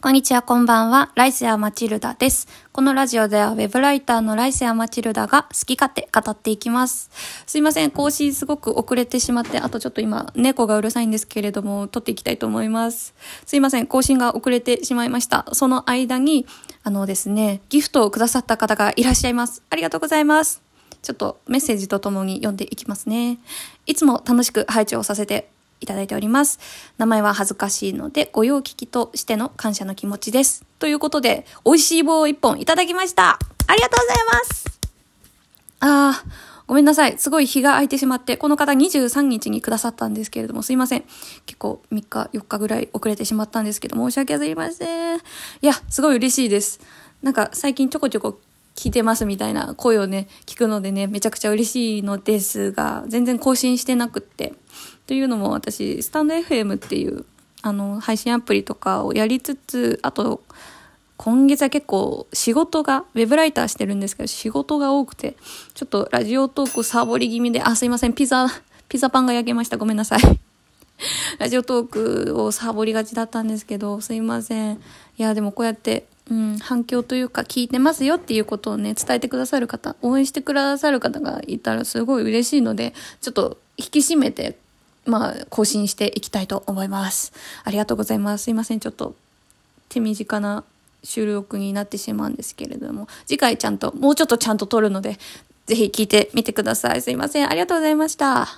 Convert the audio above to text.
こんにちは、こんばんは。ライスやマチルダです。このラジオではウェブライターのライスやマチルダが好き勝手語っていきます。すいません、更新すごく遅れてしまって、あとちょっと今、猫がうるさいんですけれども、撮っていきたいと思います。すいません、更新が遅れてしまいました。その間に、あのですね、ギフトをくださった方がいらっしゃいます。ありがとうございます。ちょっとメッセージとともに読んでいきますね。いつも楽しく配置をさせていただいております。名前は恥ずかしいので、ご用聞きとしての感謝の気持ちです。ということで、美味しい棒を一本いただきました。ありがとうございますあー、ごめんなさい。すごい日が空いてしまって、この方23日にくださったんですけれども、すいません。結構3日、4日ぐらい遅れてしまったんですけど、申し訳ありません。いや、すごい嬉しいです。なんか最近ちょこちょこ聞いてますみたいな声をね、聞くのでね、めちゃくちゃ嬉しいのですが、全然更新してなくって。というのも私、スタンド FM っていう、あの、配信アプリとかをやりつつ、あと、今月は結構仕事が、ウェブライターしてるんですけど、仕事が多くて、ちょっとラジオトークサボり気味で、あ、すいません、ピザ、ピザパンが焼けました。ごめんなさい。ラジオトークをサボりがちだったんですけど、すいません。いや、でもこうやってうん、反響というか聞いてますよっていうことをね、伝えてくださる方、応援してくださる方がいたらすごい嬉しいので、ちょっと引き締めて、まあ、更新していきたいと思います。ありがとうございます。すいません、ちょっと手短な収録になってしまうんですけれども、次回ちゃんと、もうちょっとちゃんと撮るので、ぜひ聞いてみてください。すいません。ありがとうございました。